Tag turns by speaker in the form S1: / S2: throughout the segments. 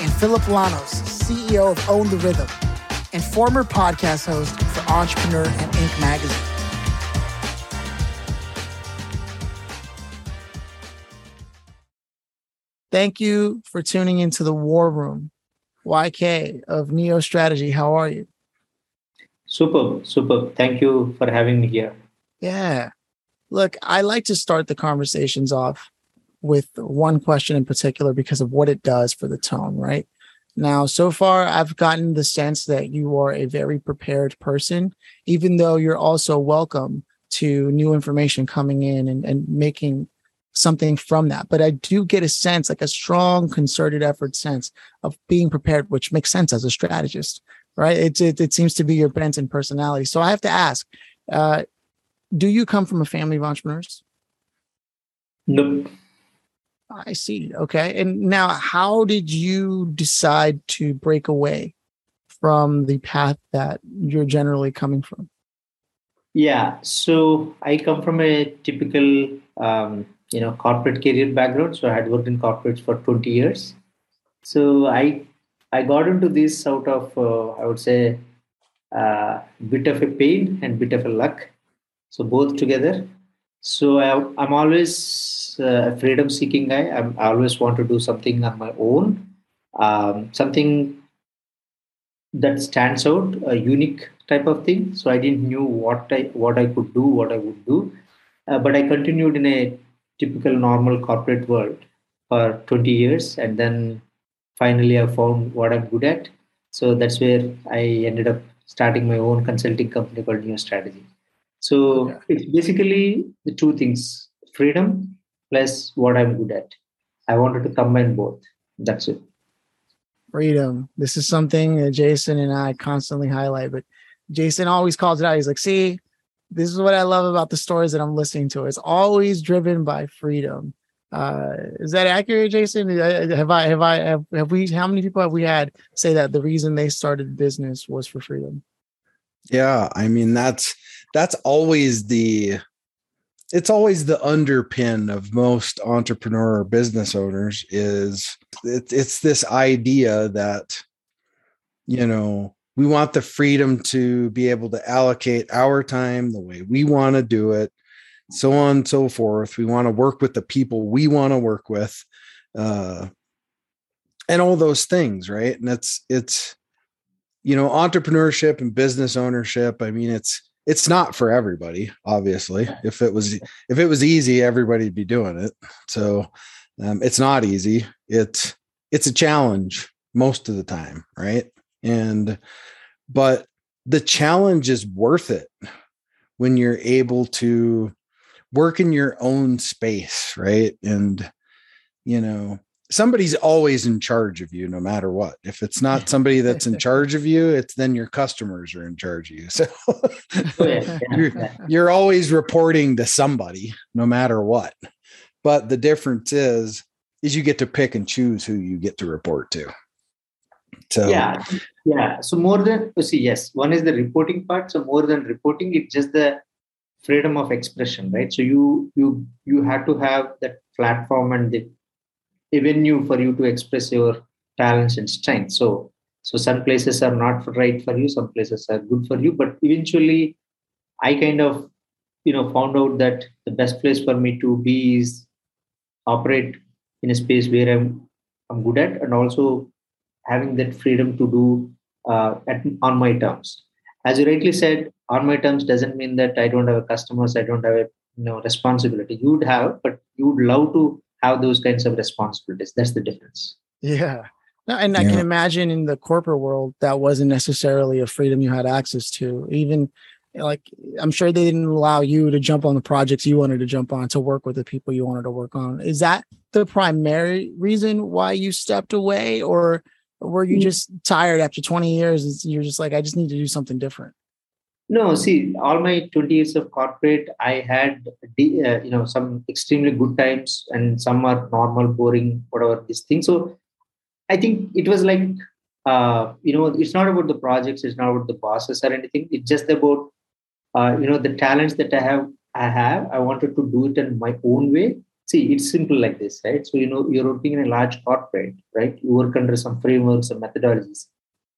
S1: and Phillip Lanos, CEO of Own the Rhythm, and former podcast host for Entrepreneur and Inc. magazine. Thank you for tuning into the War Room. YK of Neo Strategy, how are you?
S2: Super, super. Thank you for having me here.
S1: Yeah. Look, I like to start the conversations off with one question in particular because of what it does for the tone, right? Now, so far, I've gotten the sense that you are a very prepared person, even though you're also welcome to new information coming in and, and making something from that. But I do get a sense, like a strong concerted effort sense of being prepared, which makes sense as a strategist, right? It, it, it seems to be your bent and personality. So I have to ask, uh, do you come from a family of entrepreneurs?
S2: Nope.
S1: I see. Okay. And now, how did you decide to break away from the path that you're generally coming from?
S2: Yeah. So I come from a typical, um, you know, corporate career background. So I had worked in corporates for 20 years. So I I got into this out of, uh, I would say, a uh, bit of a pain and bit of a luck. So both together. So I, I'm always a freedom seeking guy. I'm, i always want to do something on my own, um, something that stands out, a unique type of thing. So I didn't knew what I what I could do, what I would do, uh, but I continued in a typical normal corporate world for 20 years, and then finally I found what I'm good at. So that's where I ended up starting my own consulting company called Neo Strategy. So okay. it's basically the two things: freedom plus what I'm good at. I wanted to combine both. That's it.
S1: Freedom. This is something that Jason and I constantly highlight, but Jason always calls it out. He's like, see, this is what I love about the stories that I'm listening to. It's always driven by freedom. Uh, is that accurate, Jason? Have I, have I, have, have we, how many people have we had say that the reason they started business was for freedom?
S3: Yeah. I mean, that's, that's always the, it's always the underpin of most entrepreneur or business owners is it, it's this idea that you know we want the freedom to be able to allocate our time the way we want to do it so on and so forth. We want to work with the people we want to work with uh, and all those things right? And it's it's you know entrepreneurship and business ownership i mean it's it's not for everybody obviously. If it was if it was easy everybody'd be doing it. So um, it's not easy. It's it's a challenge most of the time right? And but the challenge is worth it when you're able to work in your own space right? And you know somebody's always in charge of you no matter what. If it's not somebody that's in charge of you it's then your customers are in charge of you. So you're, you're always reporting to somebody no matter what. But the difference is is you get to pick and choose who you get to report to.
S2: So yeah yeah. So more than see yes one is the reporting part. So more than reporting it's just the freedom of expression right? So you you you have to have that platform and the a venue for you to express your talents and strengths. So, so some places are not right for you, some places are good for you. But eventually, I kind of, you know, found out that the best place for me to be is operate in a space where I'm I'm good at, and also having that freedom to do uh, at, on my terms. As you rightly said, on my terms doesn't mean that I don't have a customers, I don't have a you know responsibility. You'd have, but you would love to have those kinds of responsibilities. That's the difference.
S1: Yeah. And I yeah. can imagine in the corporate world that wasn't necessarily a freedom you had access to. Even like I'm sure they didn't allow you to jump on the projects you wanted to jump on to work with the people you wanted to work on. Is that the primary reason why you stepped away or were you mm. just tired after 20 years you're just like i just need to do something different
S2: no see all my 20 years of corporate i had uh, you know some extremely good times and some are normal boring whatever this thing so i think it was like uh, you know it's not about the projects it's not about the bosses or anything. It's just about uh, you know the talents that i have i have i wanted to do it in my own way. See it's simple like this right? So you know you're working in a large corporate right? You work under some frameworks and methodologies.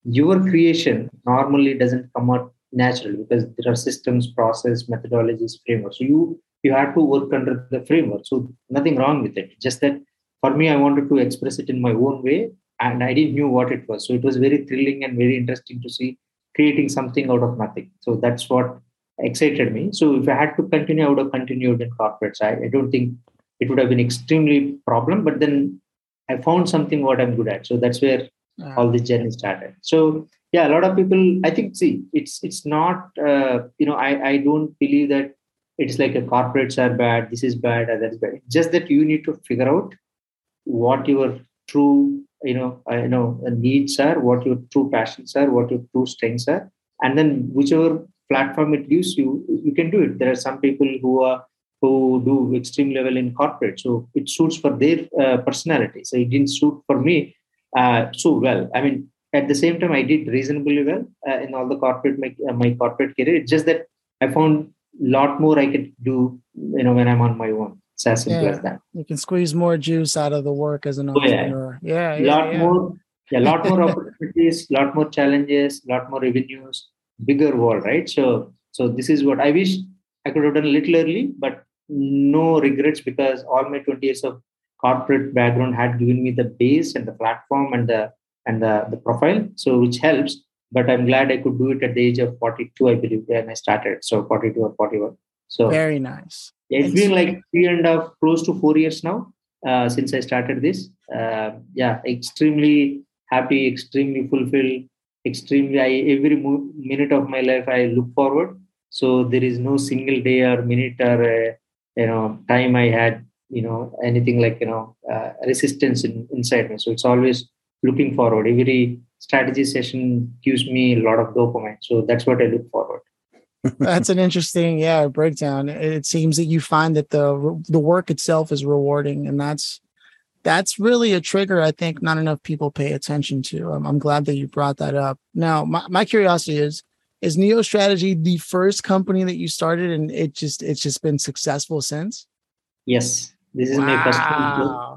S2: Your creation normally doesn't come out naturally because there are systems process methodologies frameworks. So you you have to work under the framework. So nothing wrong with it. Just that for me i wanted to express it in my own way and i didn't knew what it was. So it was very thrilling and very interesting to see creating something out of nothing. So that's what excited me. So if i had to continue i would have continued in corporate side i don't think it would have been extremely problem but then i found something what i'm good at. So that's where all this journey started. So yeah a lot of people i think see it's it's not uh, you know i i don't believe that it's like a corporates are bad this is bad or that's bad it's just that you need to figure out what your true you know i know needs are what your true passions are what your true strengths are and then whichever platform it gives you you can do it there are some people who are who do extreme level in corporate. So it suits for their uh, personality. So it didn't suit for me uh, so well. I mean, at the same time, I did reasonably well uh, in all the corporate my, uh, my corporate career. It's just that I found a lot more I could do, you know, when I'm on my own. It's as simple
S1: yeah.
S2: as that.
S1: You can squeeze more juice out of the work as an entrepreneur. Oh, yeah,
S2: yeah, yeah lot yeah. more. Yeah, a lot more opportunities, a lot more challenges, a lot more revenues, bigger world, right? So, so this is what I wish I could have done a little early, but no regrets because all my 20 years of corporate background had given me the base and the platform and the and the, the profile so which helps but i'm glad i could do it at the age of 42 i believe when i started so 42 or 41 so
S1: very nice.
S2: yeah, it's been like three and a half close to four years now uh, since i started this. Uh, yeah extremely happy extremely fulfilled extremely I, every minute of my life i look forward. So there is no single day or minute or uh, you know time i had you know anything like you know uh, resistance in, inside me. So it's always looking forward. Every strategy session gives me a lot of dopamine so that's what i look forward.
S1: That's an interesting yeah breakdown. It seems that you find that the the work itself is rewarding and that's that's really a trigger i think not enough people pay attention to. I'm, I'm glad that you brought that up. Now my, my curiosity is is neo strategy the first company that you started and it just it's just been successful since?
S2: Yes. This is wow. my first venture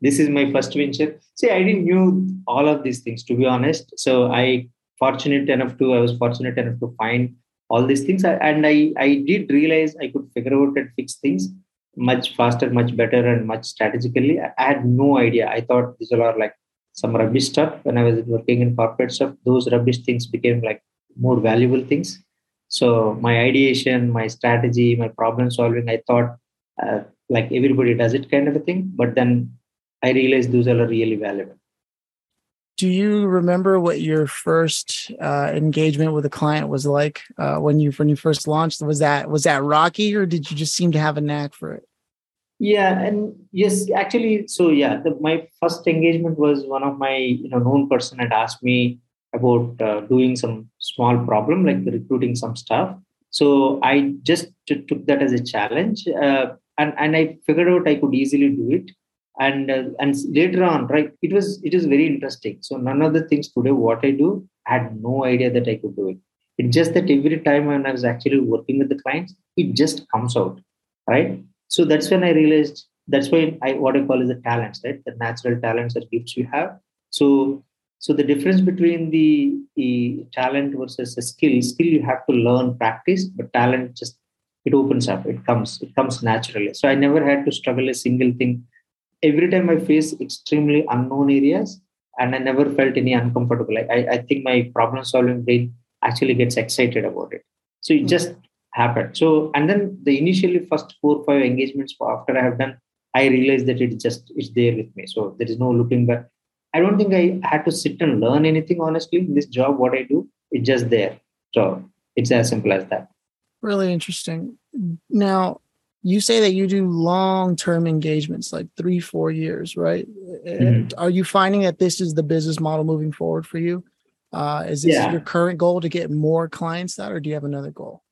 S2: this is my first venture. See i didn't knew all of these things to be honest. So i fortunate enough to i was fortunate enough to find all these things. And i i did realize i could figure out and fix things much faster much better and much strategically. I had no idea. I thought these are like some rubbish stuff. When i was working in corporate stuff those rubbish things became like more valuable things. So my ideation my strategy my problem solving i thought uh, like everybody does it kind of a thing. But then i realized those are really valuable.
S1: Do you remember what your first uh, engagement with a client was like uh, when you when you first launched? Was that was that rocky or did you just seem to have a knack for it?
S2: Yeah and yes actually so yeah the, my first engagement was one of my you know known person had asked me about uh, doing some small problem like recruiting some staff. So i just t- took that as a challenge uh, and and i figured out i could easily do it and uh, and later on right it was it is very interesting so none of the things today what i do i had no idea that i could do it it's just that every time when i was actually working with the clients it just comes out right so that's when i realized that's why i what i call is the talents right the natural talents or gifts you have so so the difference between the, the talent versus a skill, skill you have to learn, practice, but talent just it opens up, it comes, it comes naturally. So I never had to struggle a single thing. Every time I face extremely unknown areas, and I never felt any uncomfortable. I, I think my problem solving brain actually gets excited about it. So it hmm. just happened. So and then the initially first four five engagements after I have done, I realized that it just is there with me. So there is no looking back. I don't think I had to sit and learn anything honestly. In this job, what I do, it's just there. So it's as simple as that.
S1: Really interesting. Now, you say that you do long-term engagements, like three, four years, right? Mm-hmm. Are you finding that this is the business model moving forward for you? Uh, is this yeah. your current goal to get more clients that, or do you have another goal?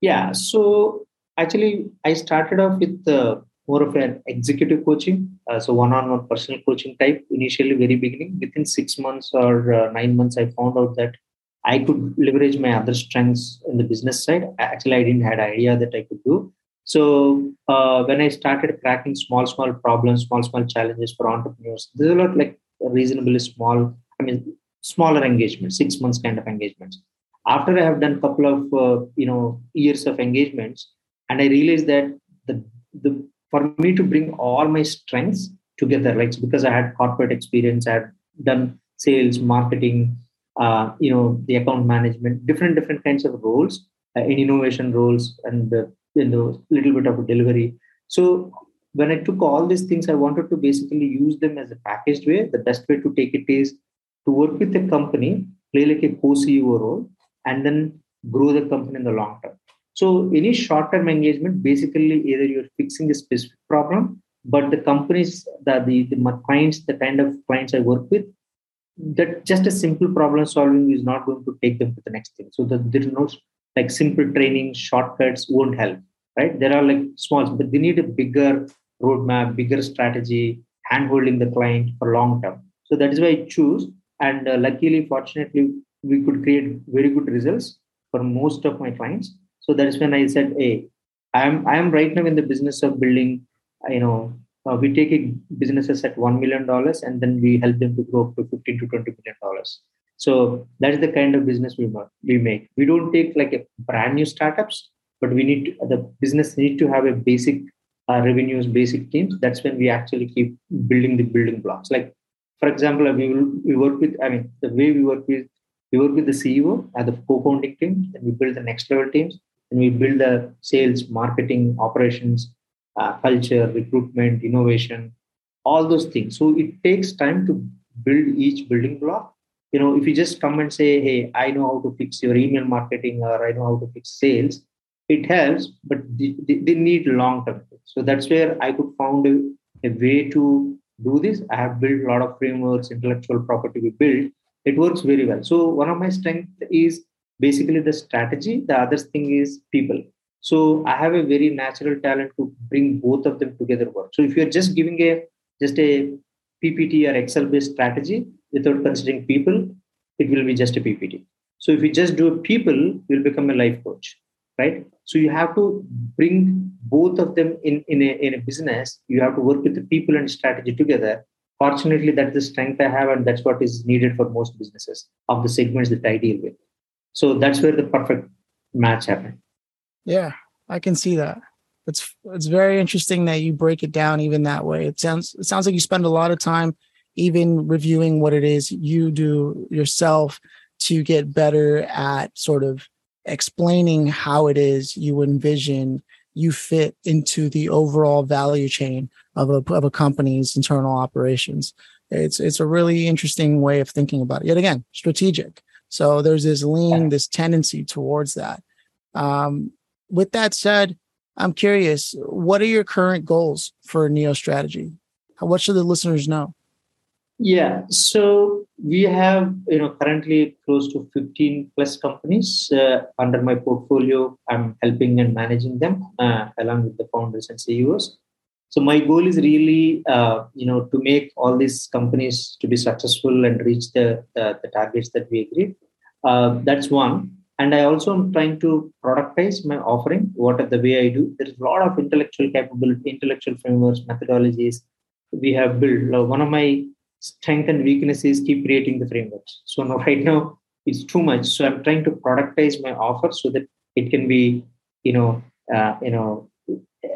S2: Yeah. So actually, I started off with uh, more of an executive coaching, uh, so one-on-one personal coaching type initially, very beginning. Within six months or uh, nine months, I found out that I could leverage my other strengths in the business side. Actually, I didn't had idea that I could do. So uh, when I started cracking small, small problems, small, small challenges for entrepreneurs, there's a lot like reasonably small. I mean, smaller engagements, six months kind of engagements. After I have done a couple of uh, you know years of engagements, and I realized that the the for me to bring all my strengths together, like because I had corporate experience, I had done sales, marketing, uh, you know, the account management, different different kinds of roles, uh, in innovation roles, and uh, you know, little bit of a delivery. So when I took all these things, I wanted to basically use them as a packaged way. The best way to take it is to work with the company, play like a co-CEO role, and then grow the company in the long term. So any short-term engagement, basically either you're fixing a specific problem, but the companies, the, the, the clients, the kind of clients I work with, that just a simple problem solving is not going to take them to the next thing. So the, there is no like simple training, shortcuts won't help, right? There are like small, but they need a bigger roadmap, bigger strategy, hand-holding the client for long term. So that is why I choose. And uh, luckily, fortunately, we could create very good results for most of my clients so that is when I said, "Hey, I'm I'm right now in the business of building. You know, uh, we take businesses at one million dollars and then we help them to grow to fifteen to twenty million dollars. So that is the kind of business we we make. We don't take like a brand new startups, but we need to, the business need to have a basic uh, revenues, basic teams. That's when we actually keep building the building blocks. Like for example, we will we work with. I mean, the way we work with we work with the CEO and the co-founding team, and we build the next level teams and we build the sales, marketing, operations, uh, culture, recruitment, innovation, all those things. So it takes time to build each building block. You know, if you just come and say, "Hey, I know how to fix your email marketing," or "I know how to fix sales," it helps, but they, they need long term. So that's where I could found a, a way to do this. I have built a lot of frameworks, intellectual property we built. It works very well. So one of my strengths is basically the strategy the other thing is people so i have a very natural talent to bring both of them together work so if you're just giving a just a ppt or excel based strategy without considering people it will be just a ppt so if you just do people you'll become a life coach right so you have to bring both of them in in a, in a business you have to work with the people and strategy together fortunately that's the strength i have and that's what is needed for most businesses of the segments that i deal with so that's where the perfect match happened.
S1: Yeah, I can see that. It's it's very interesting that you break it down even that way. It sounds it sounds like you spend a lot of time even reviewing what it is you do yourself to get better at sort of explaining how it is you envision you fit into the overall value chain of a, of a company's internal operations. It's it's a really interesting way of thinking about it. Yet again, strategic. So there's this lean, this tendency towards that. Um, with that said, I'm curious, what are your current goals for Neo Strategy? What should the listeners know?
S2: Yeah, so we have you know currently close to 15 plus companies uh, under my portfolio. I'm helping and managing them uh, along with the founders and CEOs. So my goal is really, uh, you know, to make all these companies to be successful and reach the the, targets that we agreed. Uh, that's one. And I also am trying to productize my offering. What are the way I do? There's a lot of intellectual capability, intellectual frameworks, methodologies we have built. One of my strength and weaknesses keep creating the frameworks. So now, right now, it's too much. So I'm trying to productize my offer so that it can be, you know, uh, you know,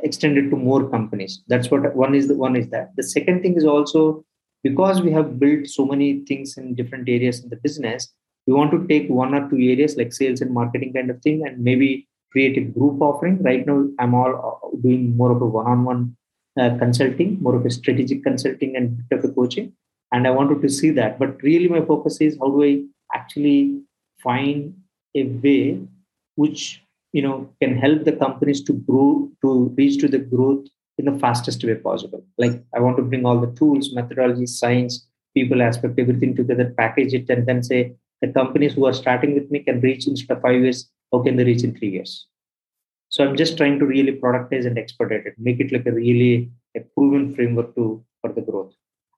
S2: extended to more companies that's what one is the one is that the second thing is also because we have built so many things in different areas in the business we want to take one or two areas like sales and marketing kind of thing and maybe create a group offering right now i'm all uh, doing more of a one-on-one uh, consulting more of a strategic consulting and bit of a coaching and i wanted to see that. But really my focus is how do i actually find a way which you know can help the companies to grow to reach to the growth in the fastest way possible. Like i want to bring all the tools methodology science people aspect everything together package it and then say the companies who are starting with me can reach in five years. How can they reach in three years? So i'm just trying to really productize and expedite it make it like a really a proven framework to for the growth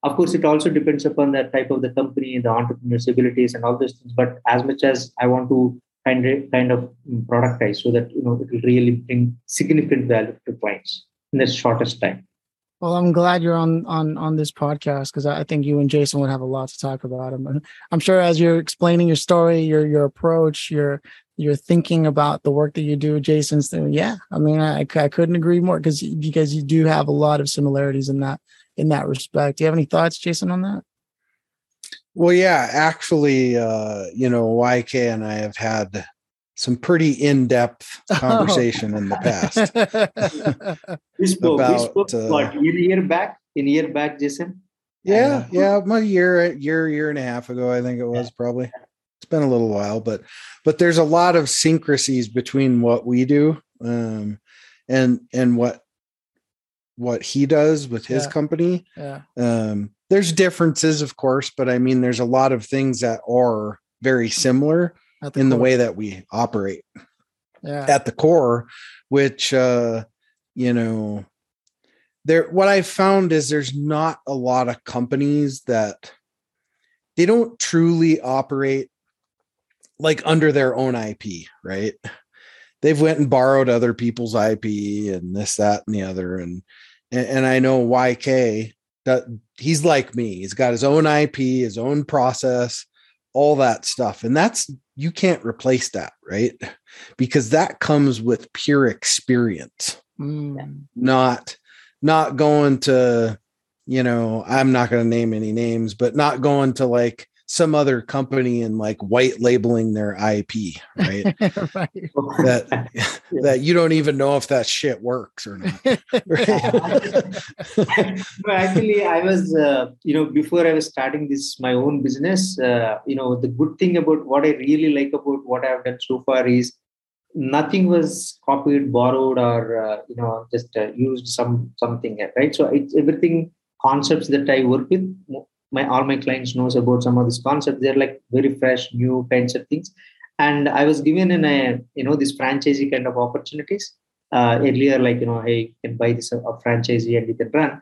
S2: of course it also depends upon the type of the company the entrepreneur's abilities and all those things but as much as i want to kind of kind of productize so that you know it will really bring significant value to clients in the shortest time
S1: well, I'm glad you're on on on this podcast because I think you and Jason would have a lot to talk about. I'm, I'm sure as you're explaining your story, your your approach, your you're thinking about the work that you do, Jason's doing. Yeah, I mean, I, I couldn't agree more because because you do have a lot of similarities in that in that respect. Do you have any thoughts, Jason, on that?
S3: Well, yeah, actually, uh, you know, YK and I have had some pretty in-depth oh. conversation oh. in the past.
S2: we spoke, about, we spoke uh, what, a year back, in a year back, Jason?
S3: Yeah, uh, yeah, my year, year, year and a half ago, I think it was probably. It's been a little while, but but there's a lot of syncrasies between what we do um, and and what what he does with his
S1: yeah.
S3: company.
S1: Yeah.
S3: Um, there's differences, of course, but I mean, there's a lot of things that are very similar the in core. the way that we operate
S1: yeah.
S3: at the core, which, uh, you know, there, what I've found is there's not a lot of companies that they don't truly operate like under their own IP, right? They've went and borrowed other people's IP and this, that, and the other. And, and I know YK that he's like me. He's got his own IP, his own process, all that stuff. And that's you can't replace that, right? Because that comes with pure experience.
S1: Mm.
S3: Not not going to, you know, I'm not going to name any names, but not going to like some other company and like white labeling their IP, right? right. That yeah. that you don't even know if that shit works or not.
S2: no, actually, I was, uh, you know, before I was starting this my own business, uh, you know, the good thing about what I really like about what I've done so far is nothing was copied, borrowed, or uh, you know, just uh, used some something, right? So it's everything concepts that I work with my all my clients knows about some of these concepts. They're like very fresh new kinds of things. And i was given in a you know this franchisee kind of opportunities. Uh, earlier like you know hey you can buy this a, a franchisee and you can run.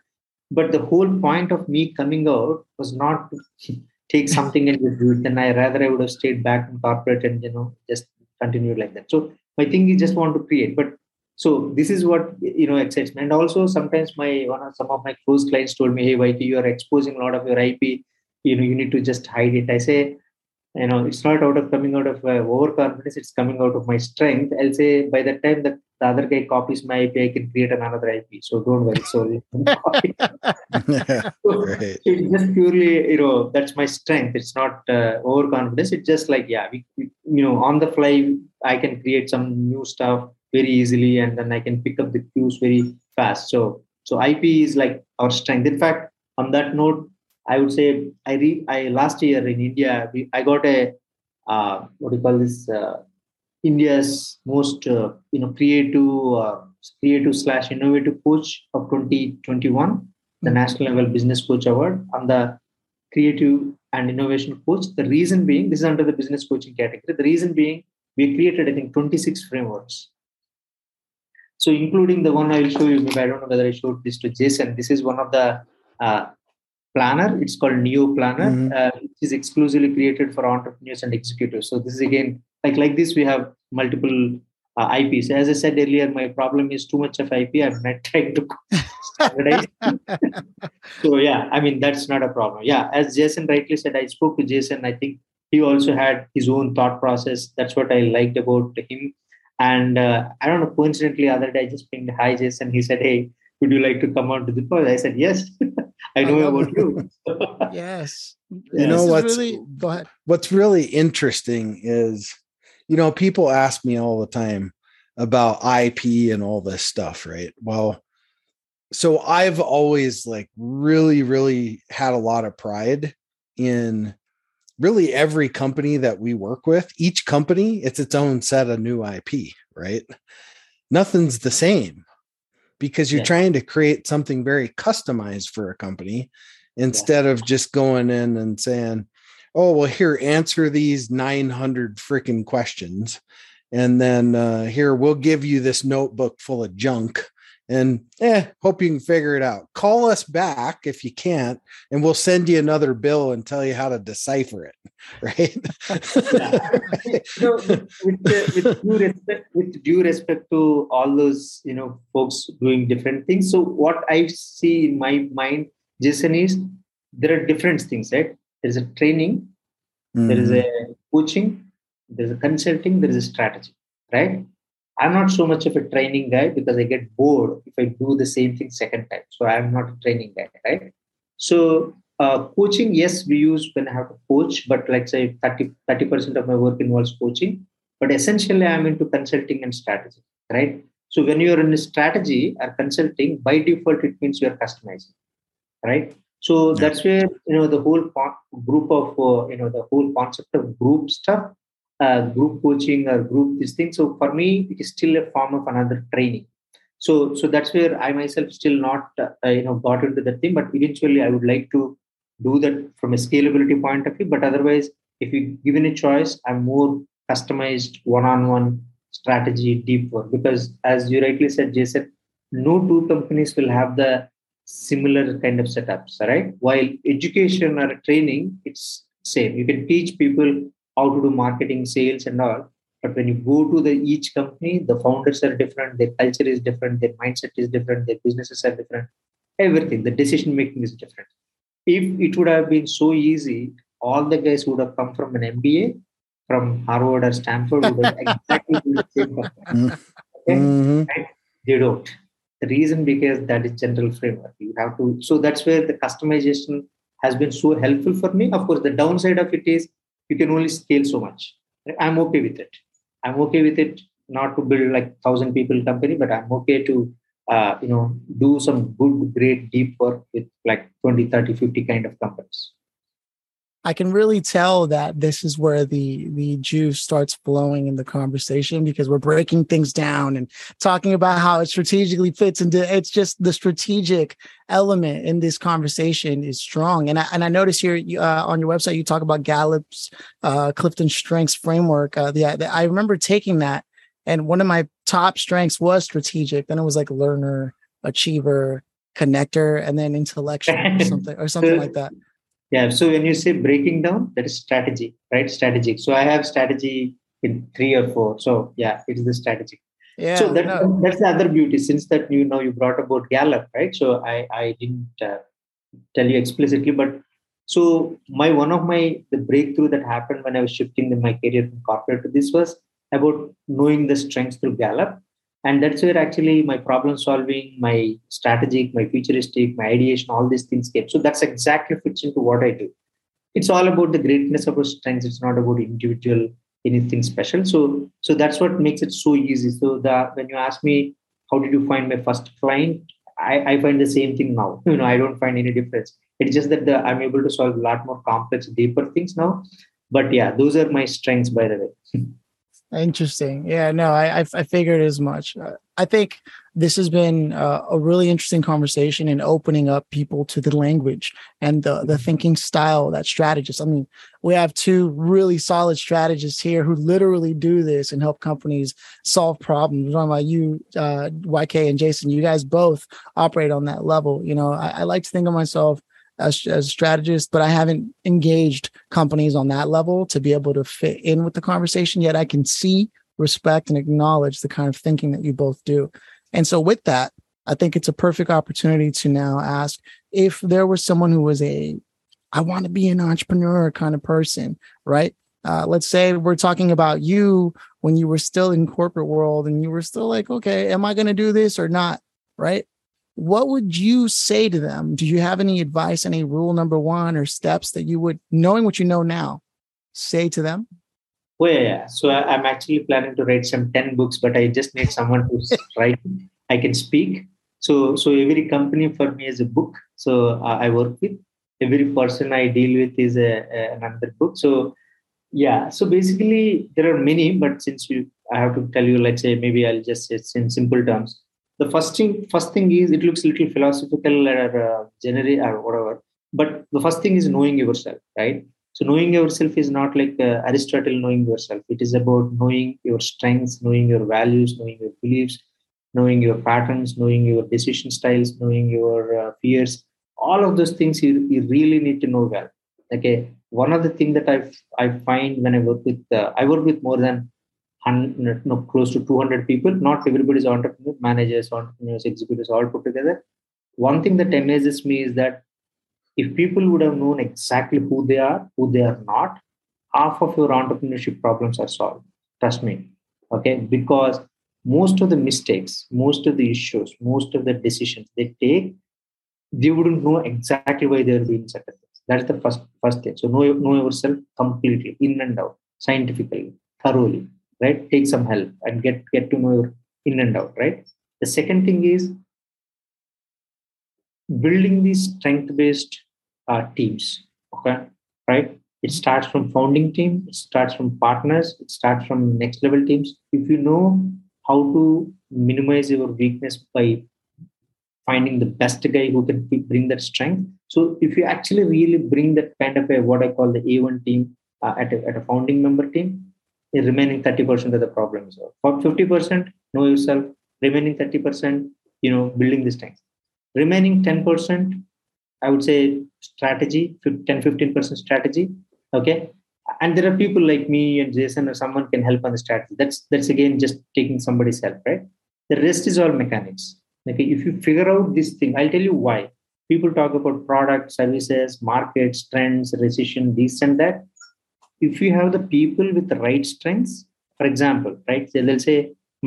S2: But the whole point of me coming out was not to take something and do it. Then i rather i would have stayed back in corporate and you know just continued like that. So my thing is just want to create. But so this is what you know excites me. And also sometimes my one of some of my close clients told me hey why you are exposing a lot of your ip you know you need to just hide it. I say you know it's not out of coming out of uh, overconfidence it's coming out of my strength. I'll say by the time that the other guy copies my ip i can create another ip so don't worry so, so right. it's just purely you know that's my strength. It's not uh, overconfidence. It's just like yeah we, you know on the fly i can create some new stuff very easily and then i can pick up the cues very fast. So so ip is like our strength. In fact on that note i would say i read i last year in india we, i got a uh, what do you call this uh, india's most uh, you know creative uh, creative slash innovative coach of 2021 the hmm. national level business coach award. On the creative and innovation coach the reason being this is under the business coaching category the reason being we created i think 26 frameworks so including the one I will show you, maybe I don't know whether I showed this to Jason. This is one of the uh, planner. It's called Neo Planner. Mm-hmm. Uh, which is exclusively created for entrepreneurs and executives. So this is again like like this. We have multiple uh, IPs. As I said earlier, my problem is too much of IP. I'm not trying to standardize. so yeah, I mean that's not a problem. Yeah, as Jason rightly said, I spoke to Jason. I think he also had his own thought process. That's what I liked about him. And uh, I don't know, coincidentally, other day I just pinged hi Jason. He said, Hey, would you like to come on to the pod? I said, Yes. I know I about you.
S1: yes.
S3: You know what's really, go ahead. What's really interesting is, you know, people ask me all the time about IP and all this stuff, right? Well, so I've always like really, really had a lot of pride in really every company that we work with, each company, it's its own set of new IP, right? Nothing's the same because you're yeah. trying to create something very customized for a company instead yeah. of just going in and saying, oh, well, here, answer these 900 freaking questions. And then uh, here, we'll give you this notebook full of junk and eh, hope you can figure it out. Call us back if you can't, and we'll send you another bill and tell you how to decipher it. Right?
S2: right. So with, with, due respect, with due respect to all those you know folks doing different things. So what I see in my mind, Jason, is there are different things, right? There's a training, mm-hmm. there is mm-hmm. a coaching, there's a consulting, there is a strategy, right? I'm not so much of a training guy because I get bored if I do the same thing second time. So I'm not a training guy, right? So uh, coaching, yes, we use when I have to coach, but like say 30 percent of my work involves coaching. But essentially, I'm into consulting and strategy, right? So when you're in a strategy or consulting, by default, it means you're customizing, right? So that's where you know the whole group of uh, you know the whole concept of group stuff group coaching or group this thing. So for me, it is still a form of another training. So so that's where I myself still not uh, you know got into that thing. But eventually, I would like to do that from a scalability point of view. But otherwise, if you given a choice, I'm more customized one-on-one strategy deep work because as you rightly said, Jason, no two companies will have the similar kind of setups, right? While education or training, it's same. You can teach people how to do marketing, sales, and all. But when you go to the each company, the founders are different, their culture is different, their mindset is different, their businesses are different. Everything, the decision making is different. If it would have been so easy, all the guys would have come from an MBA from Harvard or Stanford would have exactly the same company. Okay? Mm-hmm. Right? They don't. The reason because that is general framework. You have to. So that's where the customization has been so helpful for me. Of course, the downside of it is you can only scale so much. I'm okay with it. I'm okay with it not to build like thousand people company but i'm okay to uh, you know do some good great deep work with like 20 30 50 kind of companies
S1: I can really tell that this is where the the juice starts flowing in the conversation because we're breaking things down and talking about how it strategically fits into it's just the strategic element in this conversation is strong. And I, and I notice here uh, on your website you talk about Gallup's uh, Clifton Strengths framework. Uh, the, the, I remember taking that and one of my top strengths was strategic. Then it was like learner achiever connector and then intellectual or something or something like that
S2: yeah. So when you say breaking down, that is strategy, right? Strategic. So I have strategy in three or four. So yeah, it is the strategy. Yeah. So that, no. that's the other beauty. Since that you know you brought about Gallup, right? So I I didn't uh, tell you explicitly, but so my one of my the breakthrough that happened when I was shifting in my career from corporate to this was about knowing the strengths through Gallup and that's where actually my problem solving my strategic my futuristic my ideation all these things came. So that's exactly fits into what i do. It's all about the greatness of our strengths. It's not about individual anything special. So so that's what makes it so easy. So that when you ask me how did you find my first client? I, I find the same thing now. You know i don't find any difference. It's just that the, i'm able to solve a lot more complex deeper things now. But yeah those are my strengths by the way
S1: Interesting. Yeah, no, I, I, I figured as much. Uh, I think this has been uh, a really interesting conversation in opening up people to the language and the the mm-hmm. thinking style that strategists. I mean, we have two really solid strategists here who literally do this and help companies solve problems. I'm talking about you, uh, YK and Jason. You guys both operate on that level. You know, I, I like to think of myself as, as a strategist, but I haven't engaged companies on that level to be able to fit in with the conversation yet. I can see, respect, and acknowledge the kind of thinking that you both do. And so, with that, I think it's a perfect opportunity to now ask if there was someone who was a, I want to be an entrepreneur kind of person, right? Uh, let's say we're talking about you when you were still in corporate world and you were still like, okay, am I going to do this or not? Right what would you say to them? Do you have any advice, any rule number one or steps that you would, knowing what you know now, say to them?
S2: Oh, yeah, yeah. So I'm actually planning to write some 10 books, but I just need someone to write. I can speak. So, so every company for me is a book. So I work with every person I deal with is a, a, another book. So yeah. So basically there are many, but since you I have to tell you, let's say maybe I'll just say in simple terms. The first thing, first thing is it looks a little philosophical or uh, generic or whatever. But the first thing is knowing yourself, right? So knowing yourself is not like uh, Aristotle knowing yourself. It is about knowing your strengths, knowing your values, knowing your beliefs, knowing your patterns, knowing your decision styles, knowing your uh, fears. All of those things you, you really need to know well. Okay. One of the things that I I find when I work with uh, I work with more than 100, no, close to 200 people. Not everybody is entrepreneur, managers, entrepreneurs, executives, all put together. One thing that amazes me is that if people would have known exactly who they are, who they are not, half of your entrepreneurship problems are solved. Trust me. Okay. Because most of the mistakes, most of the issues, most of the decisions they take, they wouldn't know exactly why they're doing certain things. That's the first first thing. So know, know yourself completely, in and out, scientifically, thoroughly, right? Take some help and get get to know your in and out, right? The second thing is building these strength-based uh, teams. Okay, right? It starts from founding team. It starts from partners. It starts from next level teams. If you know how to minimize your weakness by finding the best guy who can bring that strength. So if you actually really bring that kind of a what I call the A1 team uh, at, a, at a founding member team, the remaining 30% of the problem is For 50%, know yourself. Remaining 30%, you know, building the strength. Remaining 10%, I would say strategy, 10, 15% strategy. Okay and there are people like me and jason or someone can help on the strategy that's that's again just taking somebody's help right the rest is all mechanics okay if you figure out this thing i'll tell you why people talk about products services markets trends recession this and that if you have the people with the right strengths for example right they'll say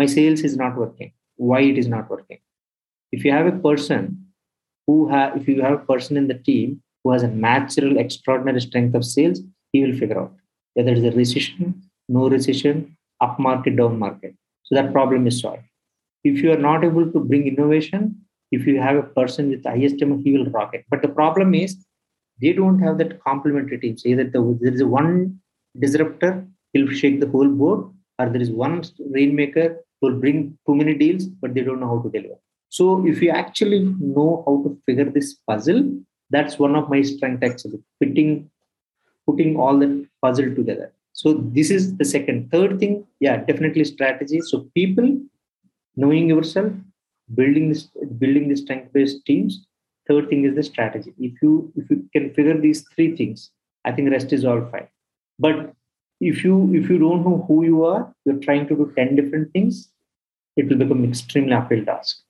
S2: my sales is not working why it is not working if you have a person who have if you have a person in the team who has a natural extraordinary strength of sales he will figure out whether it's a recession, no recession, up market, down market. So that problem is solved. If you are not able to bring innovation, if you have a person with demand, he will rock it. But the problem is they don't have that complementary team. Say that the, there is one disruptor, he'll shake the whole board, or there is one rainmaker who will bring too many deals, but they don't know how to deliver. So if you actually know how to figure this puzzle, that's one of my strengths actually, fitting putting all the puzzle together. So this is the second. Third thing yeah definitely strategy. So people knowing yourself building this building the strength based teams. Third thing is the strategy. If you if you can figure these three things i think rest is all fine but if you if you don't know who you are you're trying to do 10 different things it will become an extremely uphill task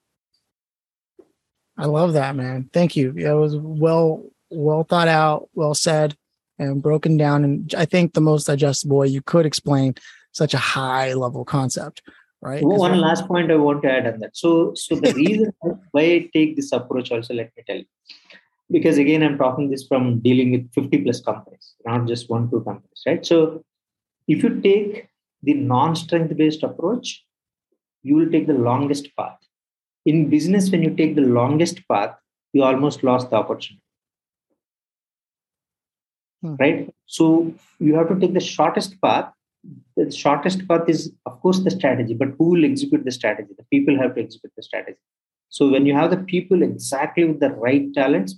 S1: i love that man thank you yeah, it was well well thought out well said and broken down. And I think the most digestible way you could explain such a high level concept, right?
S2: Well, one last point I want to add on that. So, so the reason why I take this approach also, let me tell you, because again, I'm talking this from dealing with 50 plus companies, not just one, two companies, right? So, if you take the non-strength based approach, you will take the longest path. In business, when you take the longest path, you almost lost the opportunity hmm. right? So you have to take the shortest path. The shortest path is, of course, the strategy, but who will execute the strategy? The people have to execute the strategy. So when you have the people exactly with the right talents,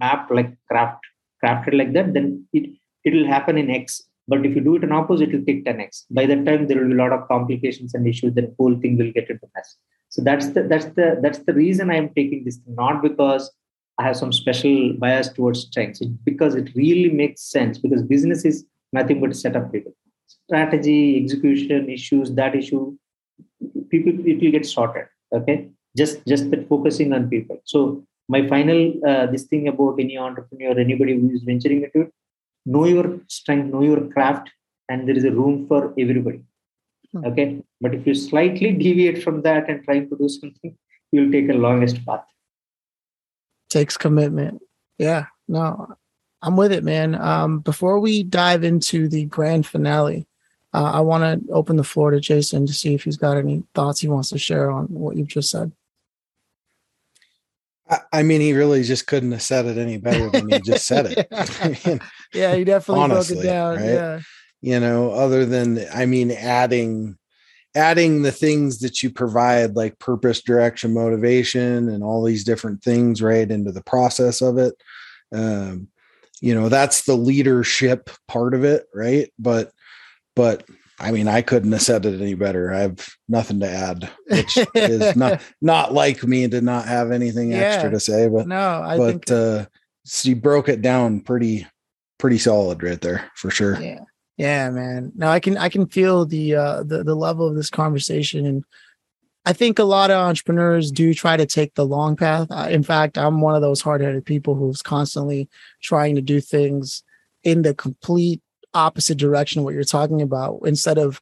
S2: mapped like craft, crafted like that, then it it will happen in X. But if you do it in opposite, it will take 10x. By that time, there will be a lot of complications and issues. Then the whole thing will get into mess. So that's the that's the that's the reason I am taking this, not because I have some special bias towards strengths it, because it really makes sense because business is nothing but set setup people. Strategy, execution, issues, that issue, people it will get sorted. Okay. Just just that focusing on people. So my final uh, this thing about any entrepreneur, anybody who is venturing into it, know your strength, know your craft, and there is a room for everybody. Hmm. Okay. But if you slightly deviate from that and try to do something, you'll take a longest path
S1: takes commitment. Yeah, no, I'm with it, man. Um, before we dive into the grand finale, uh, I want to open the floor to Jason to see if he's got any thoughts he wants to share on what you've just said.
S3: I mean, he really just couldn't have said it any better than he just said it.
S1: yeah. yeah, he definitely Honestly, broke it down. Right? Yeah.
S3: You know, other than, I mean, adding, adding the things that you provide like purpose direction motivation and all these different things right into the process of it um, you know that's the leadership part of it right but but I mean, I couldn't have said it any better. I have nothing to add, which is not not like me to not have anything yeah. extra to say. But
S1: no, I
S3: but uh, you broke it down pretty pretty solid right there for sure.
S1: Yeah, yeah, man. Now I can I can feel the uh, the the level of this conversation, and I think a lot of entrepreneurs do try to take the long path. In fact, I'm one of those hard headed people who's constantly trying to do things in the complete opposite direction of what you're talking about instead of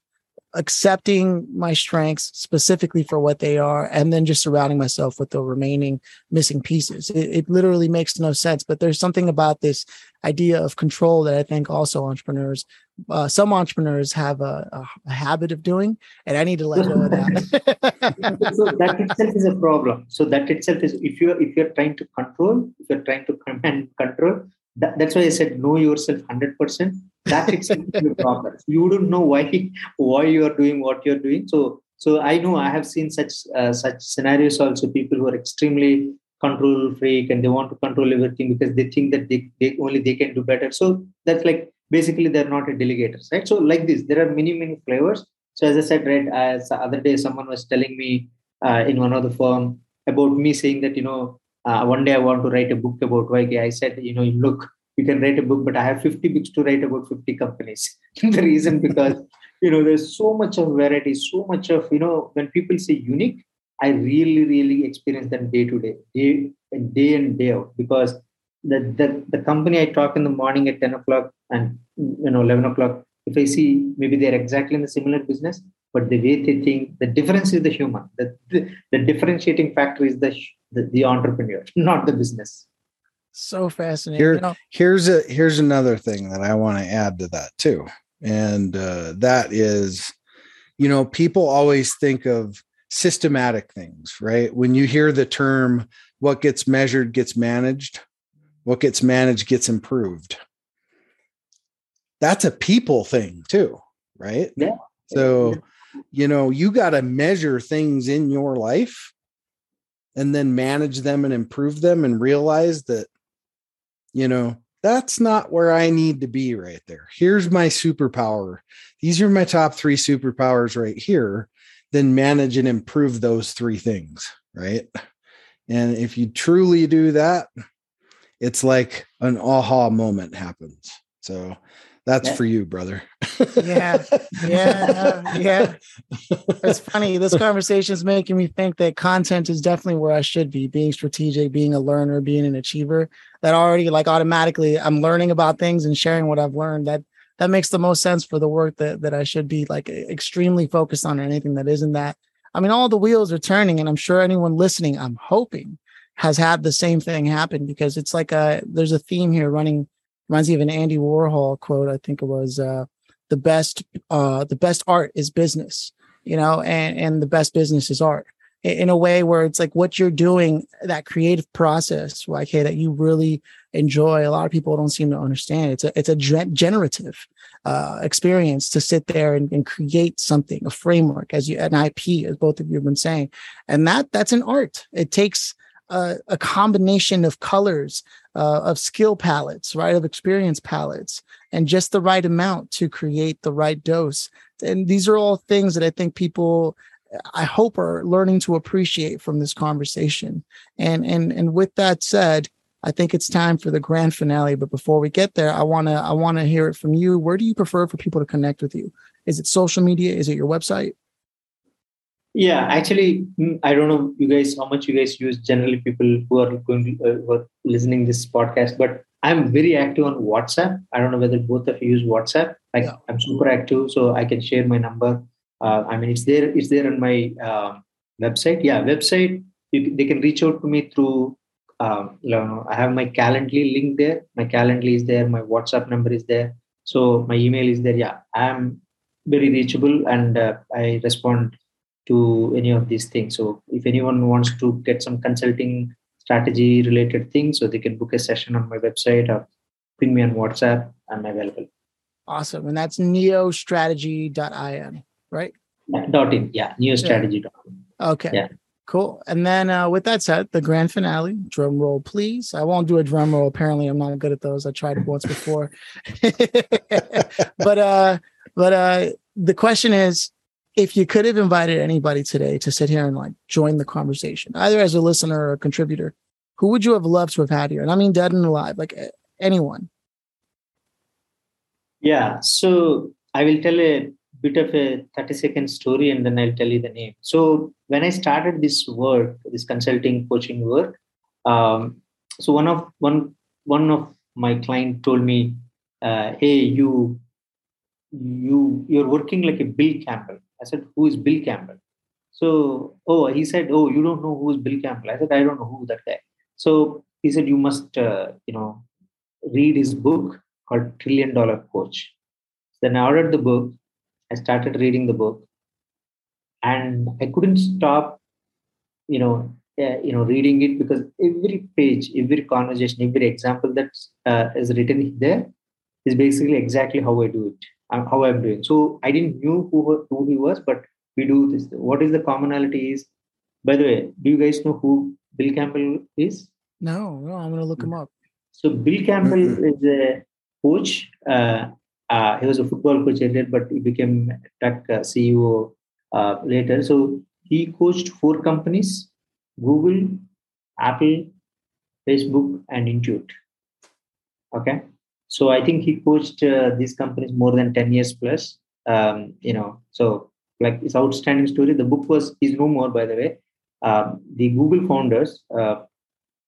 S1: accepting my strengths specifically for what they are and then just surrounding myself with the remaining missing pieces. It, it, literally makes no sense but there's something about this idea of control that i think also entrepreneurs uh, some entrepreneurs have a, a, a, habit of doing and i need to let go of
S2: that. So that itself is a problem. So that itself is if you're if you're trying to control if you're trying to command control that, that's why i said know yourself 100% that itself problem. You don't know why why you are doing what you're doing. So so I know I have seen such uh, such scenarios also. People who are extremely control freak and they want to control everything because they think that they, they only they can do better. So that's like basically they're not a delegators, right? So like this, there are many many flavors. So as I said, right, as the other day someone was telling me uh, in one of the firm about me saying that you know uh, one day I want to write a book about YK. I said, you know, look, you can write a book but i have 50 books to write about 50 companies. The reason because you know there's so much of variety so much of you know when people say unique i really really experience them day to day day and day and day out. Because the, the the company i talk in the morning at 10 o'clock and you know 11 o'clock if i see maybe they're exactly in the similar business but the way they think the difference is the human. The, the, the differentiating factor is the, the the entrepreneur not the business
S1: so fascinating.
S3: Here, you know? here's a here's another thing that I want to add to that too, and uh, that is, you know, people always think of systematic things, right? When you hear the term "what gets measured gets managed," what gets managed gets improved. That's a people thing too, right?
S2: Yeah.
S3: So, you know, you got to measure things in your life and then manage them and improve them and realize that you know, that's not where I need to be right there. Here's my superpower. These are my top three superpowers right here. Then manage and improve those three things, right? And if you truly do that, it's like an aha moment happens. So that's yeah. for you, brother.
S1: yeah, yeah, yeah. It's funny. This conversation is making me think that content is definitely where I should be. Being strategic, being a learner, being an achiever. That already, like, automatically, I'm learning about things and sharing what I've learned. That that makes the most sense for the work that that I should be like extremely focused on, or anything that isn't that. I mean, all the wheels are turning, and I'm sure anyone listening, I'm hoping, has had the same thing happen because it's like a there's a theme here running reminds me of an Andy Warhol quote. I think it was uh, the best uh, the best art is business, you know, and and the best business is art. In a way where it's like what you're doing, that creative process, like hey, that you really enjoy. A lot of people don't seem to understand. It's a it's a generative uh, experience to sit there and, and, create something, a framework, as you an IP, as both of you have been saying, and that that's an art. It takes a, a combination of colors, uh, of skill palettes, right, of experience palettes, and just the right amount to create the right dose. And these are all things that I think people, I hope, are learning to appreciate from this conversation. And and and with that said, I think it's time for the grand finale. But before we get there, I wanna I wanna hear it from you. Where do you prefer for people to connect with you? Is it social media? Is it your website?
S2: Yeah, actually, mm, I don't know you guys how much you guys use generally people who are going to, uh, who are listening this podcast, but I'm very active on WhatsApp. I don't know whether both of you use WhatsApp. Like yeah. I'm super active, so I can share my number. Uh, I mean, it's there. It's there on my uh, website. Yeah, website. You, they can reach out to me through. Um, you know, I have my Calendly link there. My Calendly is there. My WhatsApp number is there. So my email is there. Yeah, I'm very reachable and uh, I respond to any of these things. So if anyone wants to get some consulting strategy related things, so they can book a session on my website or ping me on WhatsApp. I'm available.
S1: Awesome. And that's neostrategy.in, right?
S2: Dot in, yeah, neostrategy.
S1: Yeah. Okay.
S2: Yeah.
S1: Cool. And then uh, with that said, the grand finale, drum roll, please. I won't do a drum roll. Apparently, I'm not good at those. I tried it once before. but uh, but uh, the question is, if you could have invited anybody today to sit here and like join the conversation, either as a listener or a contributor, who would you have loved to have had here? And I mean, dead and alive, like anyone.
S2: Yeah. So I will tell a bit of a 30 second story and then I'll tell you the name. So when I started this work, this consulting coaching work, um, so one of one one of my client told me, uh, "Hey, you you you're working like a Bill Campbell." I said, "Who is Bill Campbell?" So oh, he said, "Oh, you don't know who is Bill Campbell?" I said, "I don't know who that guy." So he said, "You must uh, you know read his book called Trillion Dollar Coach." Then I ordered the book I started reading the book, and I couldn't stop, you know, uh, you know, reading it because every page, every conversation, every example that uh, is written there is basically exactly how I do it, how I'm doing. So I didn't knew who who he was, but we do this. What is the commonality? Is by the way, do you guys know who Bill Campbell is?
S1: No, no, I'm gonna look him up.
S2: So Bill Campbell mm-hmm. is a coach uh, uh, he was a football coach earlier, but he became tech uh, CEO uh, later. So he coached four companies: Google, Apple, Facebook, and Intuit. Okay, so I think he coached uh, these companies more than ten years plus. Um, you know, so like it's outstanding story. The book was is no more, by the way. Um, the Google founders, uh,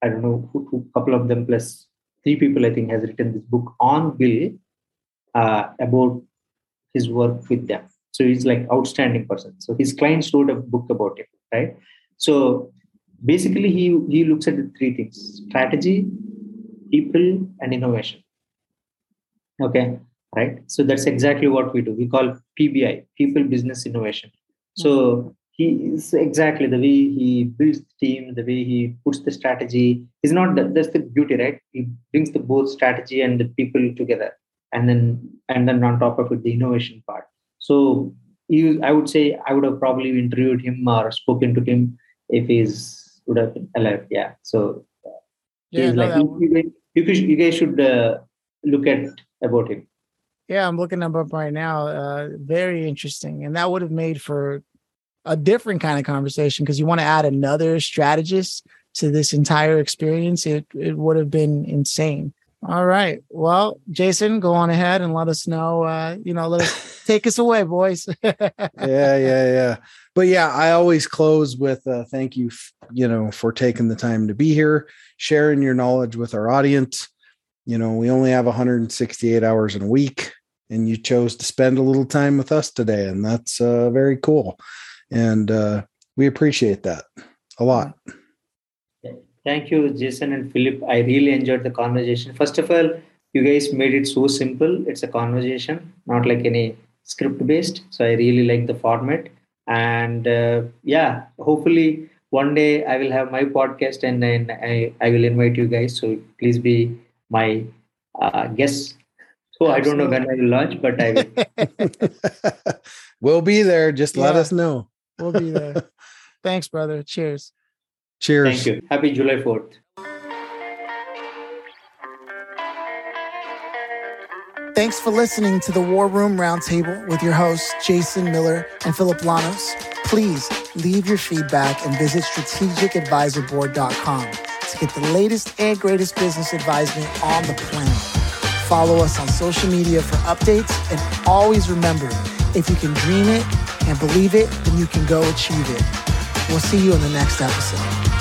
S2: I don't know, a couple of them plus three people, I think, has written this book on Bill uh, about his work with them. So he's like outstanding person. So his clients wrote a book about it, right? So basically, he he looks at the three things: strategy, people, and innovation. Okay, right? So that's exactly what we do. We call PBI, people, business, innovation. So he is exactly the way he builds the team, the way he puts the strategy. Is not that, that's the beauty, right? He brings the both strategy and the people together and then and then on top of it the innovation part so you i would say i would have probably interviewed him or spoken to him if he's would have been alive yeah so yeah no, like you, you, you, guys should uh, look at about him
S1: yeah i'm looking him up right now uh, very interesting and that would have made for a different kind of conversation because you want to add another strategist to this entire experience it, it would have been insane all right. Well, Jason, go on ahead and let us know. Uh, you know, let us take us away, boys.
S3: yeah, yeah, yeah. But yeah, I always close with uh, thank you, f- you know, for taking the time to be here, sharing your knowledge with our audience. You know, we only have 168 hours in a week, and you chose to spend a little time with us today, and that's uh, very cool. And uh, we appreciate that a lot.
S2: Thank you, Jason and Phillip. I really enjoyed the conversation. First of all, you guys made it so simple. It's a conversation, not like any script based. So I really like the format. And uh, yeah, hopefully one day I will have my podcast and then I, I will invite you guys. So please be my uh, guest. So Absolutely. I don't know when I will launch, but I
S3: will. we'll be there. Just yeah. let us know.
S1: We'll be there. Thanks, brother. Cheers.
S3: Cheers.
S2: Thank you. Happy July 4th.
S1: Thanks for listening to the War Room Roundtable with your hosts, Jason Miller and Phillip Lanos. Please leave your feedback and visit strategicadvisorboard.com to get the latest and greatest business advisement on the planet. Follow us on social media for updates and always remember if you can dream it and believe it, then you can go achieve it. We'll see you in the next episode.